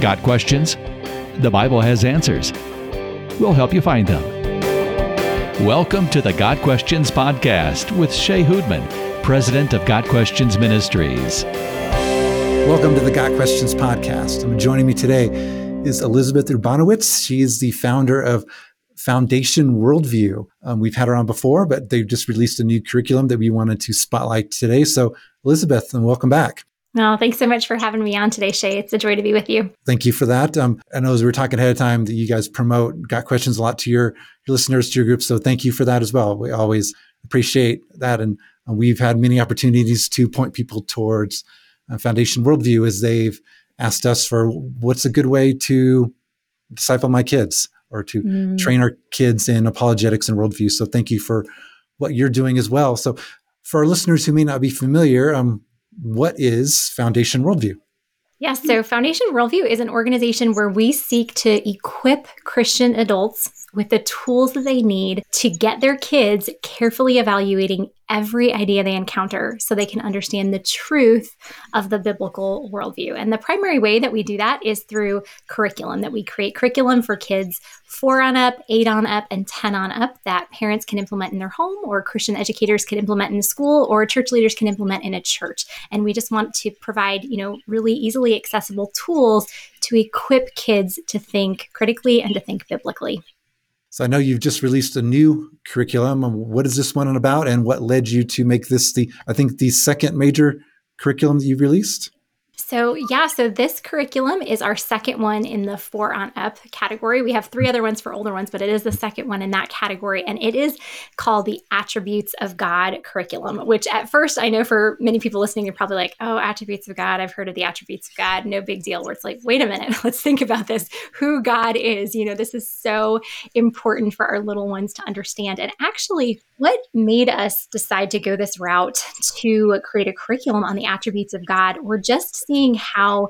Got questions? The Bible has answers. We'll help you find them. Welcome to the Got Questions Podcast with Shea Houdmann, President of Got Questions Ministries. Welcome to the Got Questions Podcast. And joining me today is Elizabeth Urbanowicz. She is the founder of Foundation Worldview. Um, we've had her on before, but they've just released a new curriculum that we wanted to spotlight today. So, Elizabeth, and welcome back. No, thanks so much for having me on today, Shea. It's a joy to be with you. Thank you for that. Um, I know as we were talking ahead of time that you guys promote, got questions a lot to your, your listeners, to your group. So thank you for that as well. We always appreciate that. And uh, we've had many opportunities to point people towards uh, Foundation Worldview as they've asked us for what's a good way to disciple my kids or to mm. train our kids in apologetics and worldview. So thank you for what you're doing as well. So for our listeners who may not be familiar, um, what is Foundation Worldview? Yes, so Foundation Worldview is an organization where we seek to equip Christian adults with the tools that they need to get their kids carefully evaluating every idea they encounter so they can understand the truth of the biblical worldview. And the primary way that we do that is through curriculum, that we create curriculum for kids four on up, eight on up, and 10 on up that parents can implement in their home, or Christian educators can implement in the school, or church leaders can implement in a church. And we just want to provide, you know, really easily accessible tools to equip kids to think critically and to think biblically. So I know you've just released a new curriculum. What is this one about, and what led you to make this the I think the second major curriculum that you've released? So, yeah, so this curriculum is our second one in the four on up category. We have three other ones for older ones, but it is the second one in that category. And it is called the Attributes of God curriculum, which at first I know for many people listening, you're probably like, oh, Attributes of God. I've heard of the Attributes of God. No big deal. Where it's like, wait a minute, let's think about this who God is. You know, this is so important for our little ones to understand. And actually, what made us decide to go this route to create a curriculum on the attributes of God? We're just seeing how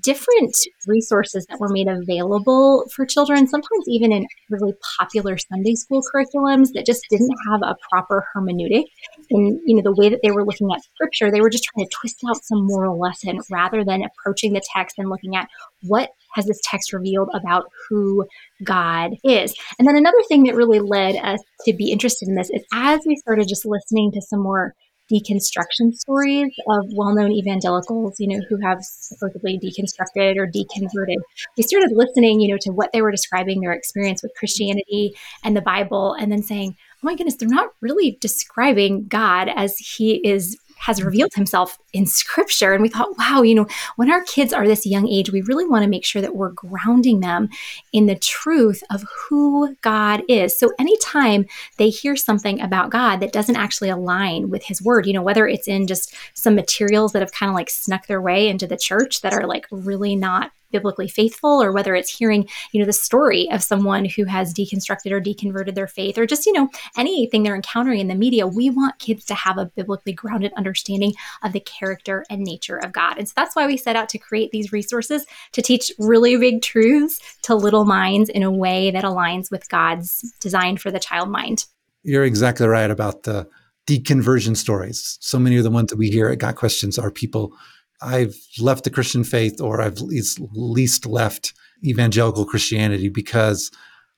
different resources that were made available for children, sometimes even in really popular Sunday school curriculums that just didn't have a proper hermeneutic. And, you know, the way that they were looking at scripture, they were just trying to twist out some moral lesson rather than approaching the text and looking at what has this text revealed about who God is. And then another thing that really led us to be interested in this is as we started just listening to some more deconstruction stories of well-known evangelicals, you know, who have supposedly deconstructed or deconverted. We started listening, you know, to what they were describing their experience with Christianity and the Bible, and then saying, "Oh my goodness, they're not really describing God as He is has revealed himself in scripture. And we thought, wow, you know, when our kids are this young age, we really want to make sure that we're grounding them in the truth of who God is. So anytime they hear something about God that doesn't actually align with his word, you know, whether it's in just some materials that have kind of like snuck their way into the church that are like really not biblically faithful or whether it's hearing you know the story of someone who has deconstructed or deconverted their faith or just you know anything they're encountering in the media we want kids to have a biblically grounded understanding of the character and nature of god. And so that's why we set out to create these resources to teach really big truths to little minds in a way that aligns with god's design for the child mind. You're exactly right about the deconversion stories. So many of the ones that we hear at got questions are people I've left the Christian faith or I've least, least left evangelical Christianity because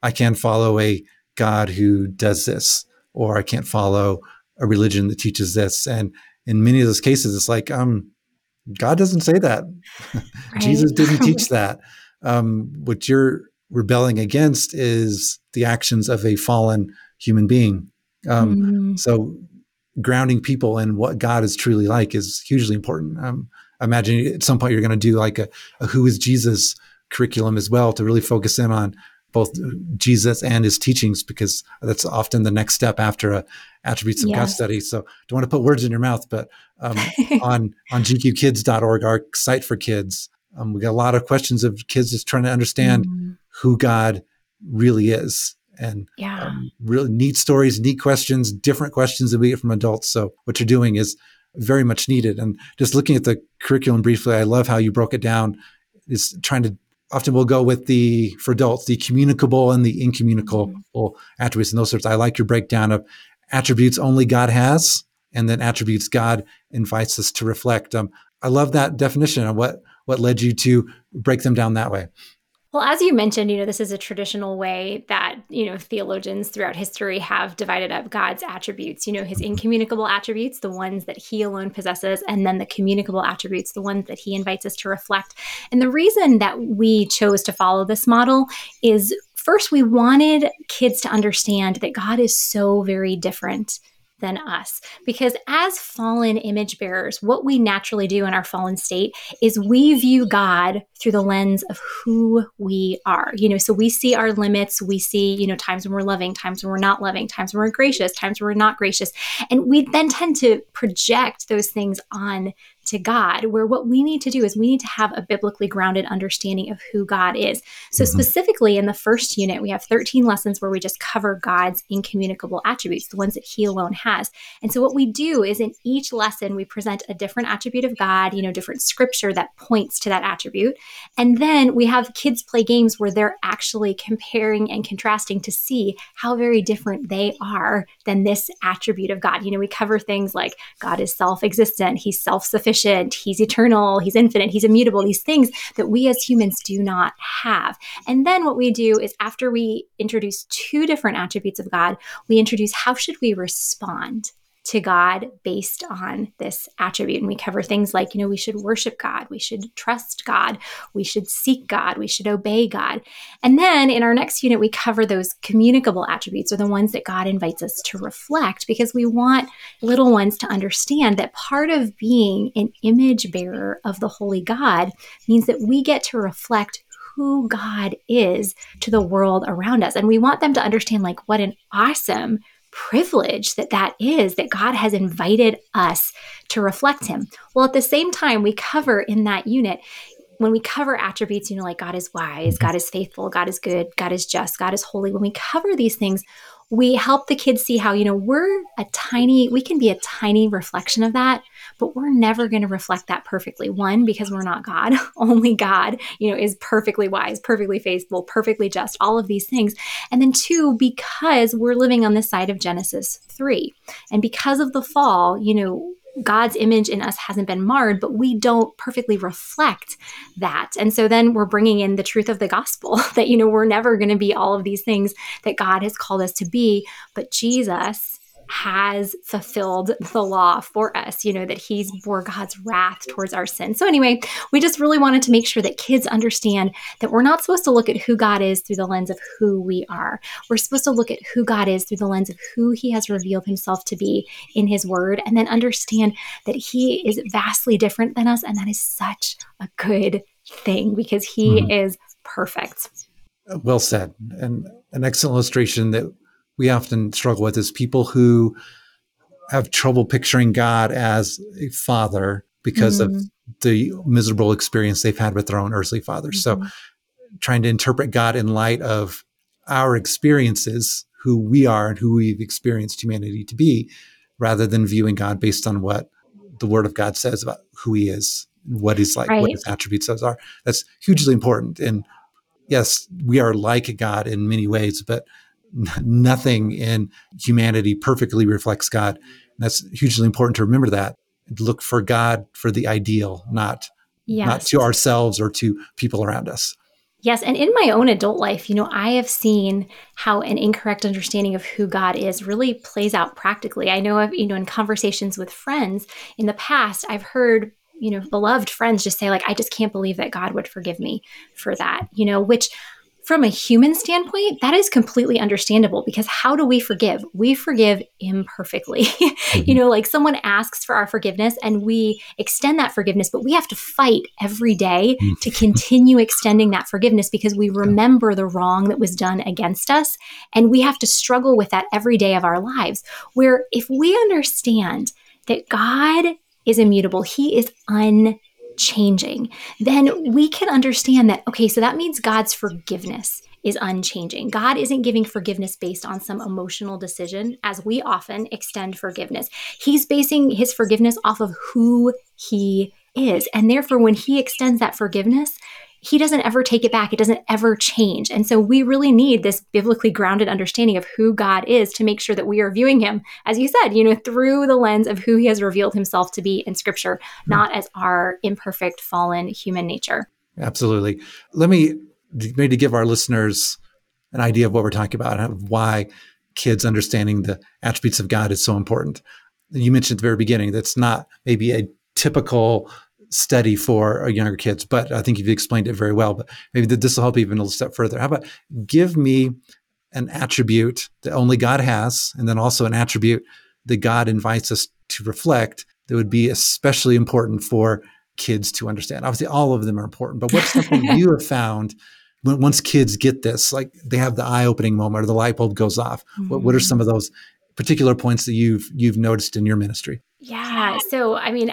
I can't follow a God who does this, or I can't follow a religion that teaches this. And in many of those cases, it's like, um, God doesn't say that. Right. Jesus didn't teach that. Um, what you're rebelling against is the actions of a fallen human being. Um, mm. So grounding people in what God is truly like is hugely important. Um, imagine at some point you're going to do like a, a who is Jesus curriculum as well to really focus in on both Jesus and his teachings because that's often the next step after a attributes of. God study. So don't want to put words in your mouth, but um, on on gqkids.org, our site for kids, um, we got a lot of questions of kids just trying to understand mm-hmm. who God really is and yeah. um, really neat stories, neat questions, different questions that we get from adults. So what you're doing is very much needed. And just looking at the curriculum briefly, I love how you broke it down. Is trying to often we'll go with the for adults the communicable and the incommunicable mm-hmm. attributes and those sorts. I like your breakdown of attributes only God has, and then attributes God invites us to reflect. Um, I love that definition of what what led you to break them down that way? Well, as you mentioned, you know, this is a traditional way that, you know, theologians throughout history have divided up God's attributes, you know, his incommunicable attributes, the ones that he alone possesses, and then the communicable attributes, the ones that he invites us to reflect. And the reason that we chose to follow this model is first, we wanted kids to understand that God is so very different than us. Because as fallen image bearers, what we naturally do in our fallen state is we view God through the lens of who we are. You know, so we see our limits, we see, you know, times when we're loving, times when we're not loving, times when we're gracious, times when we're not gracious. And we then tend to project those things on to God, where what we need to do is we need to have a biblically grounded understanding of who God is. So, mm-hmm. specifically in the first unit, we have 13 lessons where we just cover God's incommunicable attributes, the ones that He alone has. And so, what we do is in each lesson, we present a different attribute of God, you know, different scripture that points to that attribute. And then we have kids play games where they're actually comparing and contrasting to see how very different they are than this attribute of God. You know, we cover things like God is self existent, He's self sufficient omniscient, he's eternal, he's infinite, he's immutable, these things that we as humans do not have. And then what we do is after we introduce two different attributes of God, we introduce how should we respond to God based on this attribute. And we cover things like, you know, we should worship God, we should trust God, we should seek God, we should obey God. And then in our next unit, we cover those communicable attributes or the ones that God invites us to reflect because we want little ones to understand that part of being an image bearer of the Holy God means that we get to reflect who God is to the world around us. And we want them to understand, like, what an awesome privilege that that is that God has invited us to reflect him. Well, at the same time, we cover in that unit when we cover attributes, you know, like God is wise, mm-hmm. God is faithful, God is good, God is just, God is holy, when we cover these things, we help the kids see how, you know, we're a tiny, we can be a tiny reflection of that but we're never going to reflect that perfectly. One, because we're not God. Only God, you know, is perfectly wise, perfectly faithful, perfectly just, all of these things. And then two, because we're living on the side of Genesis 3. And because of the fall, you know, God's image in us hasn't been marred, but we don't perfectly reflect that. And so then we're bringing in the truth of the gospel that, you know, we're never going to be all of these things that God has called us to be, but Jesus has fulfilled the law for us, you know, that he's bore God's wrath towards our sin. So, anyway, we just really wanted to make sure that kids understand that we're not supposed to look at who God is through the lens of who we are. We're supposed to look at who God is through the lens of who he has revealed himself to be in his word, and then understand that he is vastly different than us. And that is such a good thing because he mm-hmm. is perfect. Well said. And an excellent illustration that we often struggle with is people who have trouble picturing God as a father because mm-hmm. of the miserable experience they've had with their own earthly fathers. Mm-hmm. So, trying to interpret God in light of our experiences, who we are and who we've experienced humanity to be, rather than viewing God based on what the Word of God says about who He is, what He's like, right. what His attributes are. That's hugely important. And yes, we are like God in many ways, but nothing in humanity perfectly reflects God. And that's hugely important to remember that. Look for God for the ideal, not yes. not to ourselves or to people around us. Yes, and in my own adult life, you know, I have seen how an incorrect understanding of who God is really plays out practically. I know, I've, you know, in conversations with friends in the past, I've heard you know beloved friends just say like i just can't believe that god would forgive me for that you know which from a human standpoint, that is completely understandable because how do we forgive? We forgive imperfectly. mm-hmm. You know, like someone asks for our forgiveness and we extend that forgiveness, but we have to fight every day mm. to continue extending that forgiveness because we remember the wrong that was done against us. And we have to struggle with that every day of our lives. Where if we understand that God is immutable, He is un changing, then we can understand that, okay, so that means God's forgiveness is unchanging. God isn't giving forgiveness based on some emotional decision, as we often extend forgiveness. He's basing his forgiveness off of who he is. And therefore, when he extends that forgiveness, he doesn't ever take it back. It doesn't ever change. And so we really need this biblically grounded understanding of who God is to make sure that we are viewing him, as you said, you know, through the lens of who he has revealed himself to be in scripture, mm-hmm. not as our imperfect, fallen human nature. Absolutely. Let me maybe give our listeners an idea of what we're talking about and why kids understanding the attributes of God is so important. You mentioned at the very beginning that's not maybe a typical study for younger kids, but I think you've explained it very well. But maybe this will help even a little step further. How about give me an attribute that only God has, and then also an attribute that God invites us to reflect that would be especially important for kids to understand. Obviously, all of them are important, but what's something you have found when, once kids get this, like they have the eye-opening moment or the light bulb goes off? Mm-hmm. What, what are some of those particular points that you've you've noticed in your ministry? Yeah. So, I mean,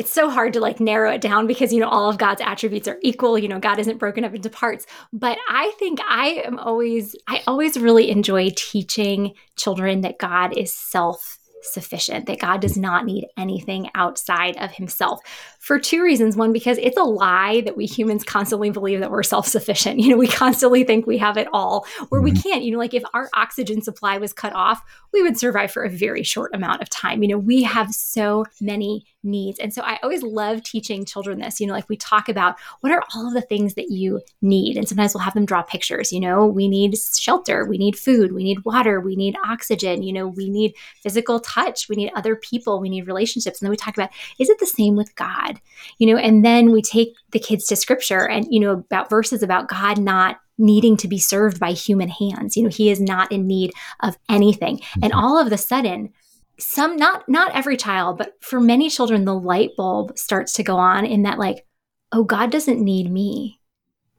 it's so hard to like narrow it down because you know all of God's attributes are equal, you know, God isn't broken up into parts. But I think I am always I always really enjoy teaching children that God is self sufficient, that God does not need anything outside of himself for two reasons. One, because it's a lie that we humans constantly believe that we're self sufficient. You know, we constantly think we have it all where we mm-hmm. can't. You know, like if our oxygen supply was cut off, we would survive for a very short amount of time. You know, we have so many needs. And so I always love teaching children this. You know, like we talk about what are all of the things that you need. And sometimes we'll have them draw pictures. You know, we need shelter, we need food, we need water, we need oxygen, you know, we need physical touch, we need other people, we need relationships. And then we talk about is it the same with God? You know, and then we take the kids to scripture and, you know, about verses about God not needing to be served by human hands. You know, he is not in need of anything. And mm-hmm. all of the sudden, some not not every child but for many children the light bulb starts to go on in that like oh god doesn't need me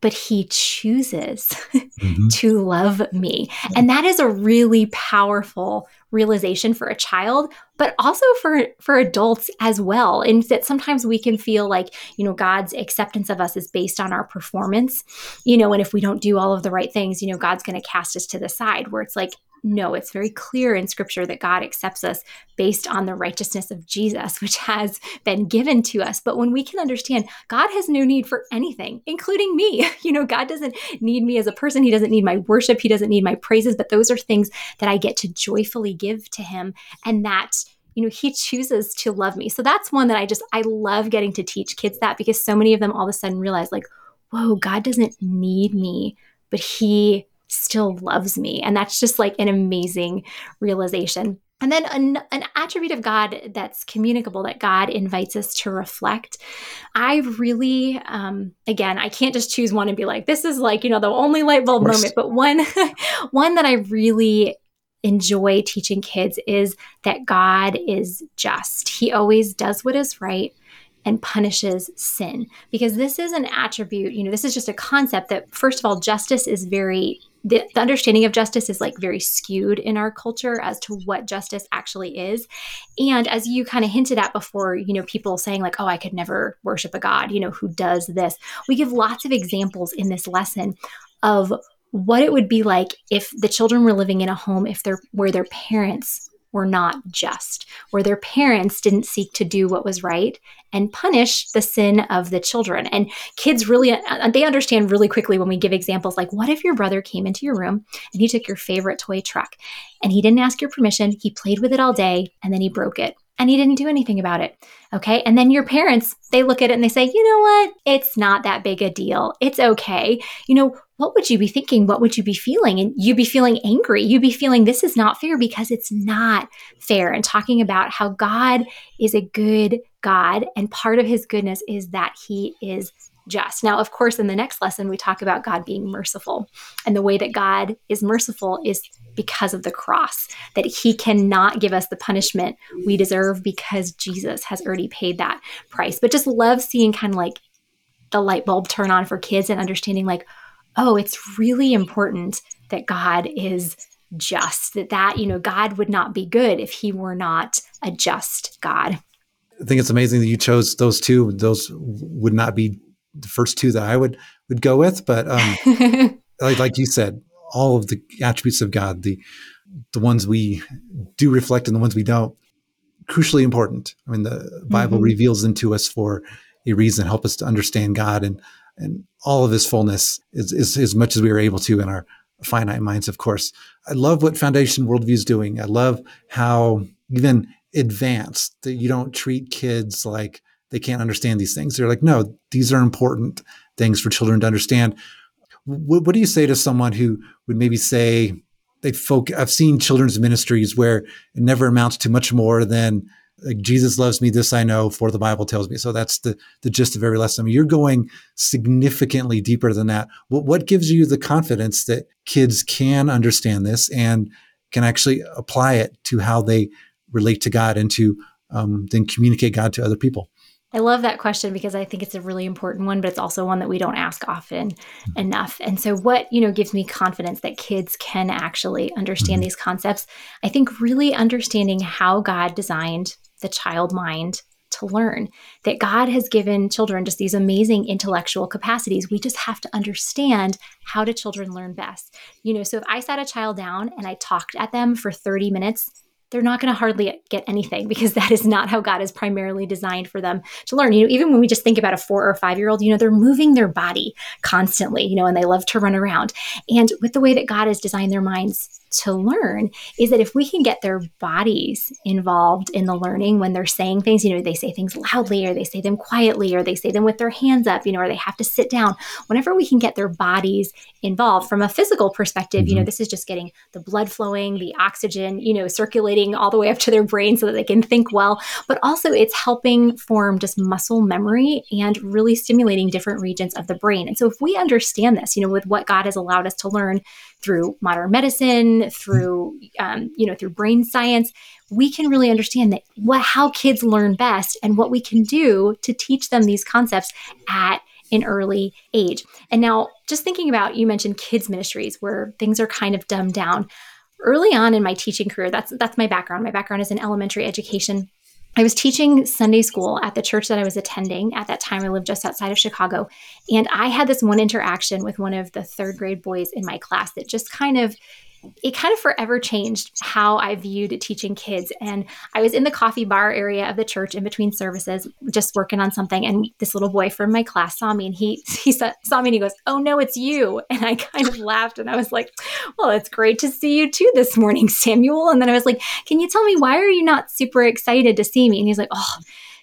but he chooses mm-hmm. to love me and that is a really powerful realization for a child but also for for adults as well and that sometimes we can feel like you know god's acceptance of us is based on our performance you know and if we don't do all of the right things you know god's going to cast us to the side where it's like no, it's very clear in scripture that God accepts us based on the righteousness of Jesus, which has been given to us. But when we can understand God has no need for anything, including me, you know, God doesn't need me as a person. He doesn't need my worship. He doesn't need my praises. But those are things that I get to joyfully give to Him. And that you know he chooses to love me so that's one that i just i love getting to teach kids that because so many of them all of a sudden realize like whoa god doesn't need me but he still loves me. And that's just like an amazing realization. And then an, an, attribute of God that's communicable that God invites us to reflect. I really, um, again, I can't just choose one and be like, this is like, you know, the only light bulb moment. But one, one that I really enjoy teaching kids is that God is just. He always does what is right and punishes sin because this is an attribute you know this is just a concept that first of all justice is very the, the, understanding of justice is like very skewed in our culture as to what justice actually is. And as you kind of hinted at before you know people saying like oh i could never worship a god you know who does this. We give lots of examples in this lesson of what it would be like if the children were living in a home if they're where their parents were not just, where their parents didn't seek to do what was right and punish the sin of the children. And kids really, uh, they understand really quickly when we give examples like, what if your brother came into your room and he took your favorite toy truck and he didn't ask your permission, he played with it all day, and then he broke it and he didn't do anything about it. Okay. And then your parents, they look at it and they say, you know what? It's not that big a deal. It's okay. You know, what would you be thinking? What would you be feeling? And you'd be feeling angry. You'd be feeling this is not fair because it's not fair. And talking about how God is a good God. And part of his goodness is that he is just. Now, of course, in the next lesson, we talk about God being merciful. And the way that God is merciful is because of the cross, that he cannot give us the punishment we deserve because Jesus has already paid that price. But just love seeing kind of like the light bulb turn on for kids and understanding, like, oh, it's really important that God is just, that that, you know, God would not be good if he were not a just God. I think it's amazing that you chose those two. Those would not be the first two that I would would go with, but um, like, like you said, all of the attributes of God, the the ones we do reflect and the ones we don't, crucially important. I mean, the Bible mm-hmm. reveals them to us for a reason, help us to understand God and and all of his fullness is, is as much as we are able to in our finite minds, of course. I love what Foundation Worldview is doing. I love how even advanced that you don't treat kids like they can't understand these things. They're like, no, these are important things for children to understand. What, what do you say to someone who would maybe say they folk? I've seen children's ministries where it never amounts to much more than like Jesus loves me, this I know, for the Bible tells me. So that's the the gist of every lesson. I mean, you're going significantly deeper than that. What what gives you the confidence that kids can understand this and can actually apply it to how they relate to God and to um, then communicate God to other people? I love that question because I think it's a really important one, but it's also one that we don't ask often mm-hmm. enough. And so what, you know, gives me confidence that kids can actually understand mm-hmm. these concepts. I think really understanding how God designed the child mind to learn that God has given children just these amazing intellectual capacities. We just have to understand how do children learn best. You know, so if I sat a child down and I talked at them for 30 minutes, they're not going to hardly get anything because that is not how God is primarily designed for them to learn. You know, even when we just think about a four or five year old, you know, they're moving their body constantly, you know, and they love to run around. And with the way that God has designed their minds to learn is that if we can get their bodies involved in the learning when they're saying things, you know, they say things loudly or they say them quietly or they say them with their hands up, you know, or they have to sit down. Whenever we can get their bodies involved from a physical perspective, mm-hmm. you know, mm-hmm. this is just getting the blood flowing, the oxygen, you know, circulating all the way up to their brain so that they can think well, but also it's helping form just muscle memory and really stimulating different regions of the brain. And so if we understand this, you know, with what God has allowed us to learn through modern medicine, through um, you know through brain science, we can really understand that what how kids learn best and what we can do to teach them these concepts at an early age. And now, just thinking about you mentioned kids ministries where things are kind of dumbed down. Early on in my teaching career, that's that's my background. My background is in elementary education. I was teaching Sunday school at the church that I was attending. At that time, I lived just outside of Chicago. And I had this one interaction with one of the third grade boys in my class that just kind of it kind of forever changed how I viewed teaching kids. And I was in the coffee bar area of the church in between services, just working on something. And this little boy from my class saw me and he, he saw, saw me and he goes, Oh, no, it's you. And I kind of laughed and I was like, Well, it's great to see you too this morning, Samuel. And then I was like, Can you tell me why are you not super excited to see me? And he's like, Oh,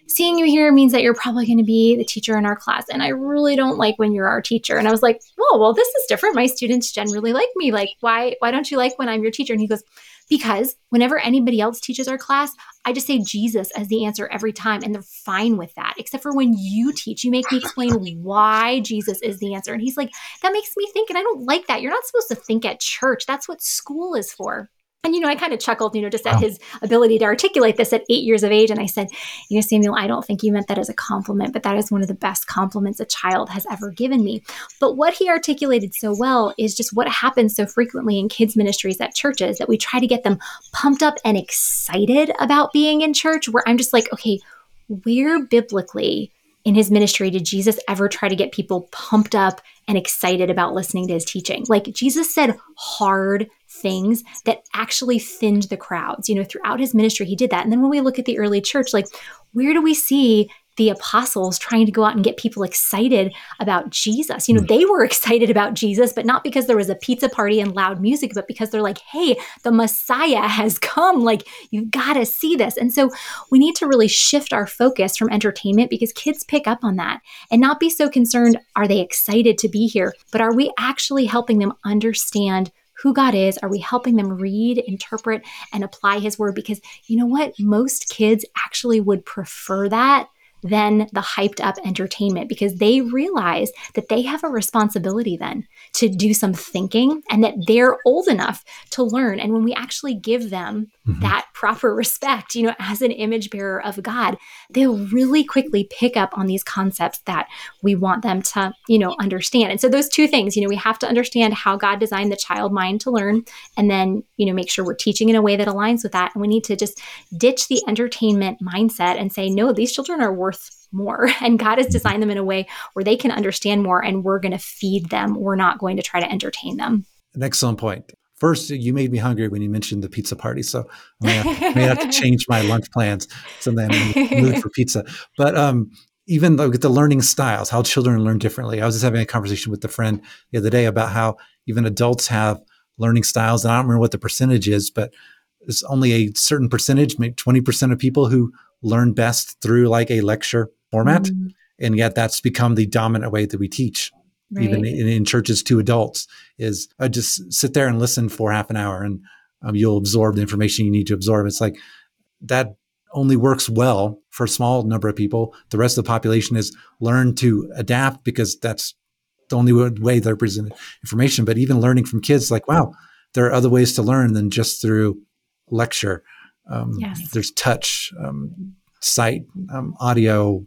seeing you here means that you're probably going to be the teacher in our class. And I really don't like when you're our teacher. And I was like, oh, well, this is different. My students generally like me. Like, why, why don't you like when I'm your teacher? And he goes, because whenever anybody else teaches our class, I just say Jesus as the answer every time, and they're fine with that. Except for when you teach, you make me explain why Jesus is the answer. And he's like, that makes me think, and I don't like that. You're not supposed to think at church. That's what school is for. And, you know, I kind of chuckled, you know, just at his ability to articulate this at eight years of age. And I said, you know, Samuel, I don't think you meant that as a compliment, but that is one of the best compliments a child has ever given me. But what he articulated so well is just what happens so frequently in kids' ministries at churches that we try to get them pumped up and excited about being in church, where I'm just like, okay, where biblically in his ministry did Jesus ever try to get people pumped up and excited about listening to his teaching? Like Jesus said hard things that actually thinned the crowds. You know, throughout his ministry, he did that. And then when we look at the early church, like, where do we see the apostles trying to go out and get people excited about Jesus. You know, hmm. they were excited about Jesus, but not because there was a pizza party and loud music, but because they're like, hey, the Messiah has come. Like, you've got to see this. And so we need to really shift our focus from entertainment because kids pick up on that and not be so concerned are they excited to be here, but are we actually helping them understand who God is? Are we helping them read, interpret, and apply His word? Because you know what? Most kids actually would prefer that than the hyped up entertainment because they realize that they have a responsibility then to do some thinking and that they're old enough to learn. And when we actually give them mm-hmm. that proper respect, you know, as an image bearer of God, they'll really quickly pick up on these concepts that we want them to, you know, understand. And so those two things, you know, we have to understand how God designed the child mind to learn and then, you know, make sure we're teaching in a way that aligns with that. And we need to just ditch the entertainment mindset and say, no, these children are worth more. And God has designed them in a way where they can understand more and we're going to feed them. We're not going to try to entertain them. An excellent point. First, you made me hungry when you mentioned the pizza party. So I may have, may have to change my lunch plans. So then I'm in the mood for pizza. But um, even look at the learning styles, how children learn differently. I was just having a conversation with a friend the other day about how even adults have learning styles. And I don't remember what the percentage is, but it's only a certain percentage, maybe 20% of people who learn best through like a lecture format. Mm-hmm. And yet that's become the dominant way that we teach. Right. Even in, in, churches to adults is uh, just sit there and listen for half an hour and um, you'll absorb the information you need to absorb. It's like that only works well for a small number of people. The rest of the population is learn to adapt because that's the only way they're presenting information. But even learning from kids, like, wow, there are other ways to learn than just through lecture. Um, yes. There's touch, um, sight, um, audio,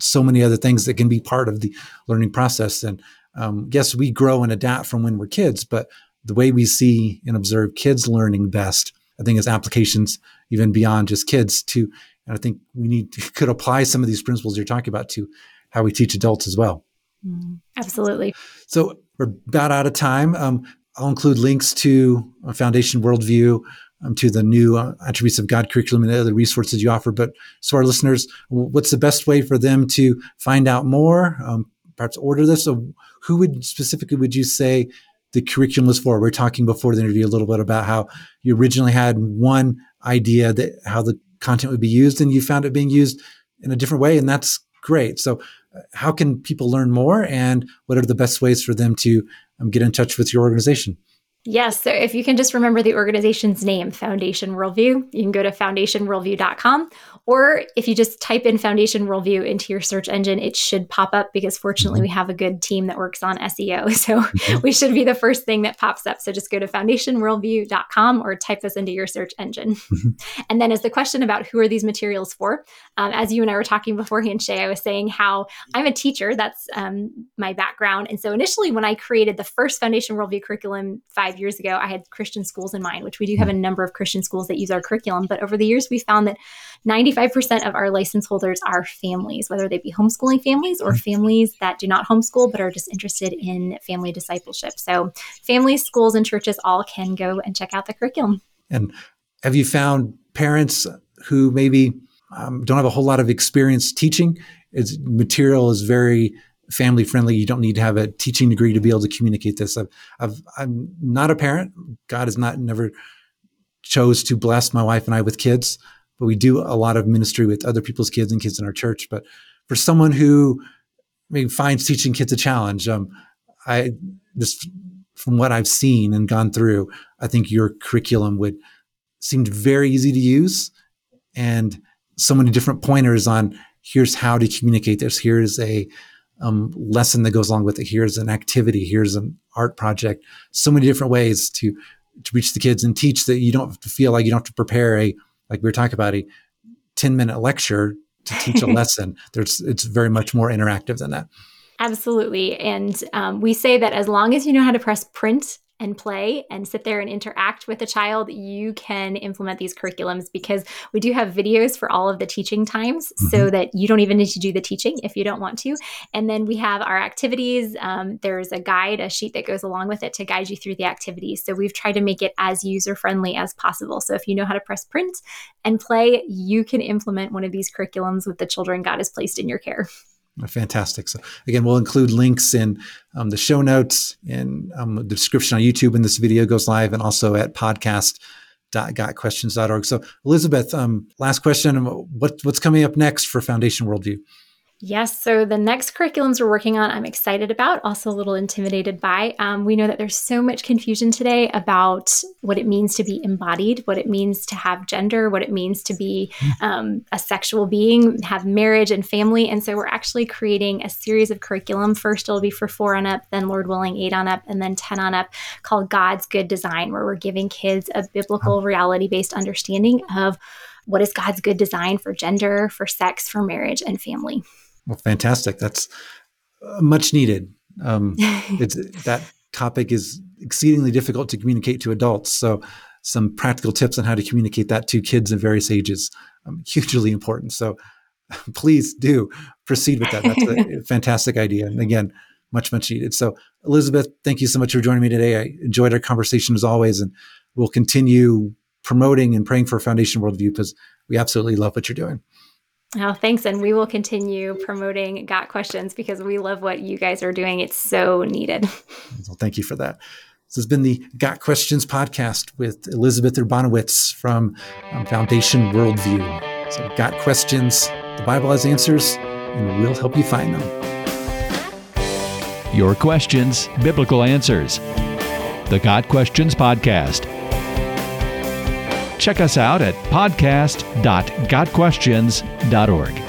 so many other things that can be part of the learning process. And um, yes, we grow and adapt from when we're kids, but the way we see and observe kids learning best, I think, is applications even beyond just kids to. And I think we need to, could apply some of these principles you're talking about to how we teach adults as well. Mm, absolutely. So we're about out of time. Um, I'll include links to a Foundation Worldview, um, to the new uh, attributes of God curriculum and the other resources you offer. But so our listeners, what's the best way for them to find out more? Um, perhaps order this. So who would specifically would you say the curriculum was for? We are talking before the interview a little bit about how you originally had one idea that how the content would be used, and you found it being used in a different way, and that's great. So uh, how can people learn more, and what are the best ways for them to um, get in touch with your organization? Yes. So if you can just remember the organization's name, Foundation Worldview, you can go to foundationworldview.com. Or if you just type in Foundation Worldview into your search engine, it should pop up because fortunately we have a good team that works on SEO. So mm-hmm. we should be the first thing that pops up. So just go to foundationworldview.com or type this into your search engine. Mm-hmm. And then as the question about who are these materials for, um, as you and I were talking beforehand, Shea, I was saying how I'm a teacher. That's um, my background. And so initially when I created the first Foundation Worldview curriculum five five years ago, I had Christian schools in mind, which we do have a number of Christian schools that use our curriculum. But over the years, we found that 95% of our license holders are families, whether they be homeschooling families or families that do not homeschool but are just interested in family discipleship. So, families, schools, and churches all can go and check out the curriculum. And have you found parents who maybe um, don't have a whole lot of experience teaching? Its material is very family friendly. You don't need to have a teaching degree to be able to communicate this. I've, I've, I'm not a parent. God has not never chose to bless my wife and I with kids, but we do a lot of ministry with other people's kids and kids in our church. But for someone who maybe finds teaching kids a challenge, um, I just from what I've seen and gone through, I think your curriculum would seemed very easy to use and so many different pointers on here's how to communicate this. Here's a um, lesson that goes along with it. Here's an activity. Here's an art project. So many different ways to to reach the kids and teach that you don't have to feel like you don't have to prepare a like we were talking about a 10 minute lecture to teach a lesson. There's it's very much more interactive than that. Absolutely. And um, we say that as long as you know how to press print and play and sit there and interact with the child, you can implement these curriculums because we do have videos for all of the teaching times mm-hmm. so that you don't even need to do the teaching if you don't want to. And then we have our activities. Um, there's a guide, a sheet that goes along with it to guide you through the activities. So we've tried to make it as user friendly as possible. So if you know how to press print and play, you can implement one of these curriculums with the children God has placed in your care. Fantastic. So again, we'll include links in um, the show notes and um, the description on YouTube when this video goes live, and also at podcast.gotquestions.org. So Elizabeth, um, last question: what, what's coming up next for Foundation Worldview? Yes. So the next curriculums we're working on, I'm excited about, also a little intimidated by. Um, we know that there's so much confusion today about what it means to be embodied, what it means to have gender, what it means to be um, a sexual being, have marriage and family. And so we're actually creating a series of curriculum. First, it'll be for four on up, then, Lord willing, eight on up, and then 10 on up called God's Good Design, where we're giving kids a biblical reality based understanding of what is God's good design for gender, for sex, for marriage, and family. Well, fantastic. That's uh, much needed. Um, it's that topic is exceedingly difficult to communicate to adults. So, some practical tips on how to communicate that to kids of various ages um, hugely important. So, please do proceed with that. That's a fantastic idea, and again, much much needed. So, Elizabeth, thank you so much for joining me today. I enjoyed our conversation as always, and we'll continue promoting and praying for Foundation Worldview because we absolutely love what you're doing. Oh, thanks. And we will continue promoting Got Questions because we love what you guys are doing. It's so needed. Well, thank you for that. This has been the Got Questions podcast with Elizabeth Urbanowicz from um, Foundation Worldview. So, Got Questions, the Bible has answers, and we'll help you find them. Your questions, biblical answers. The Got Questions podcast. Check us out at podcast.gotquestions.org.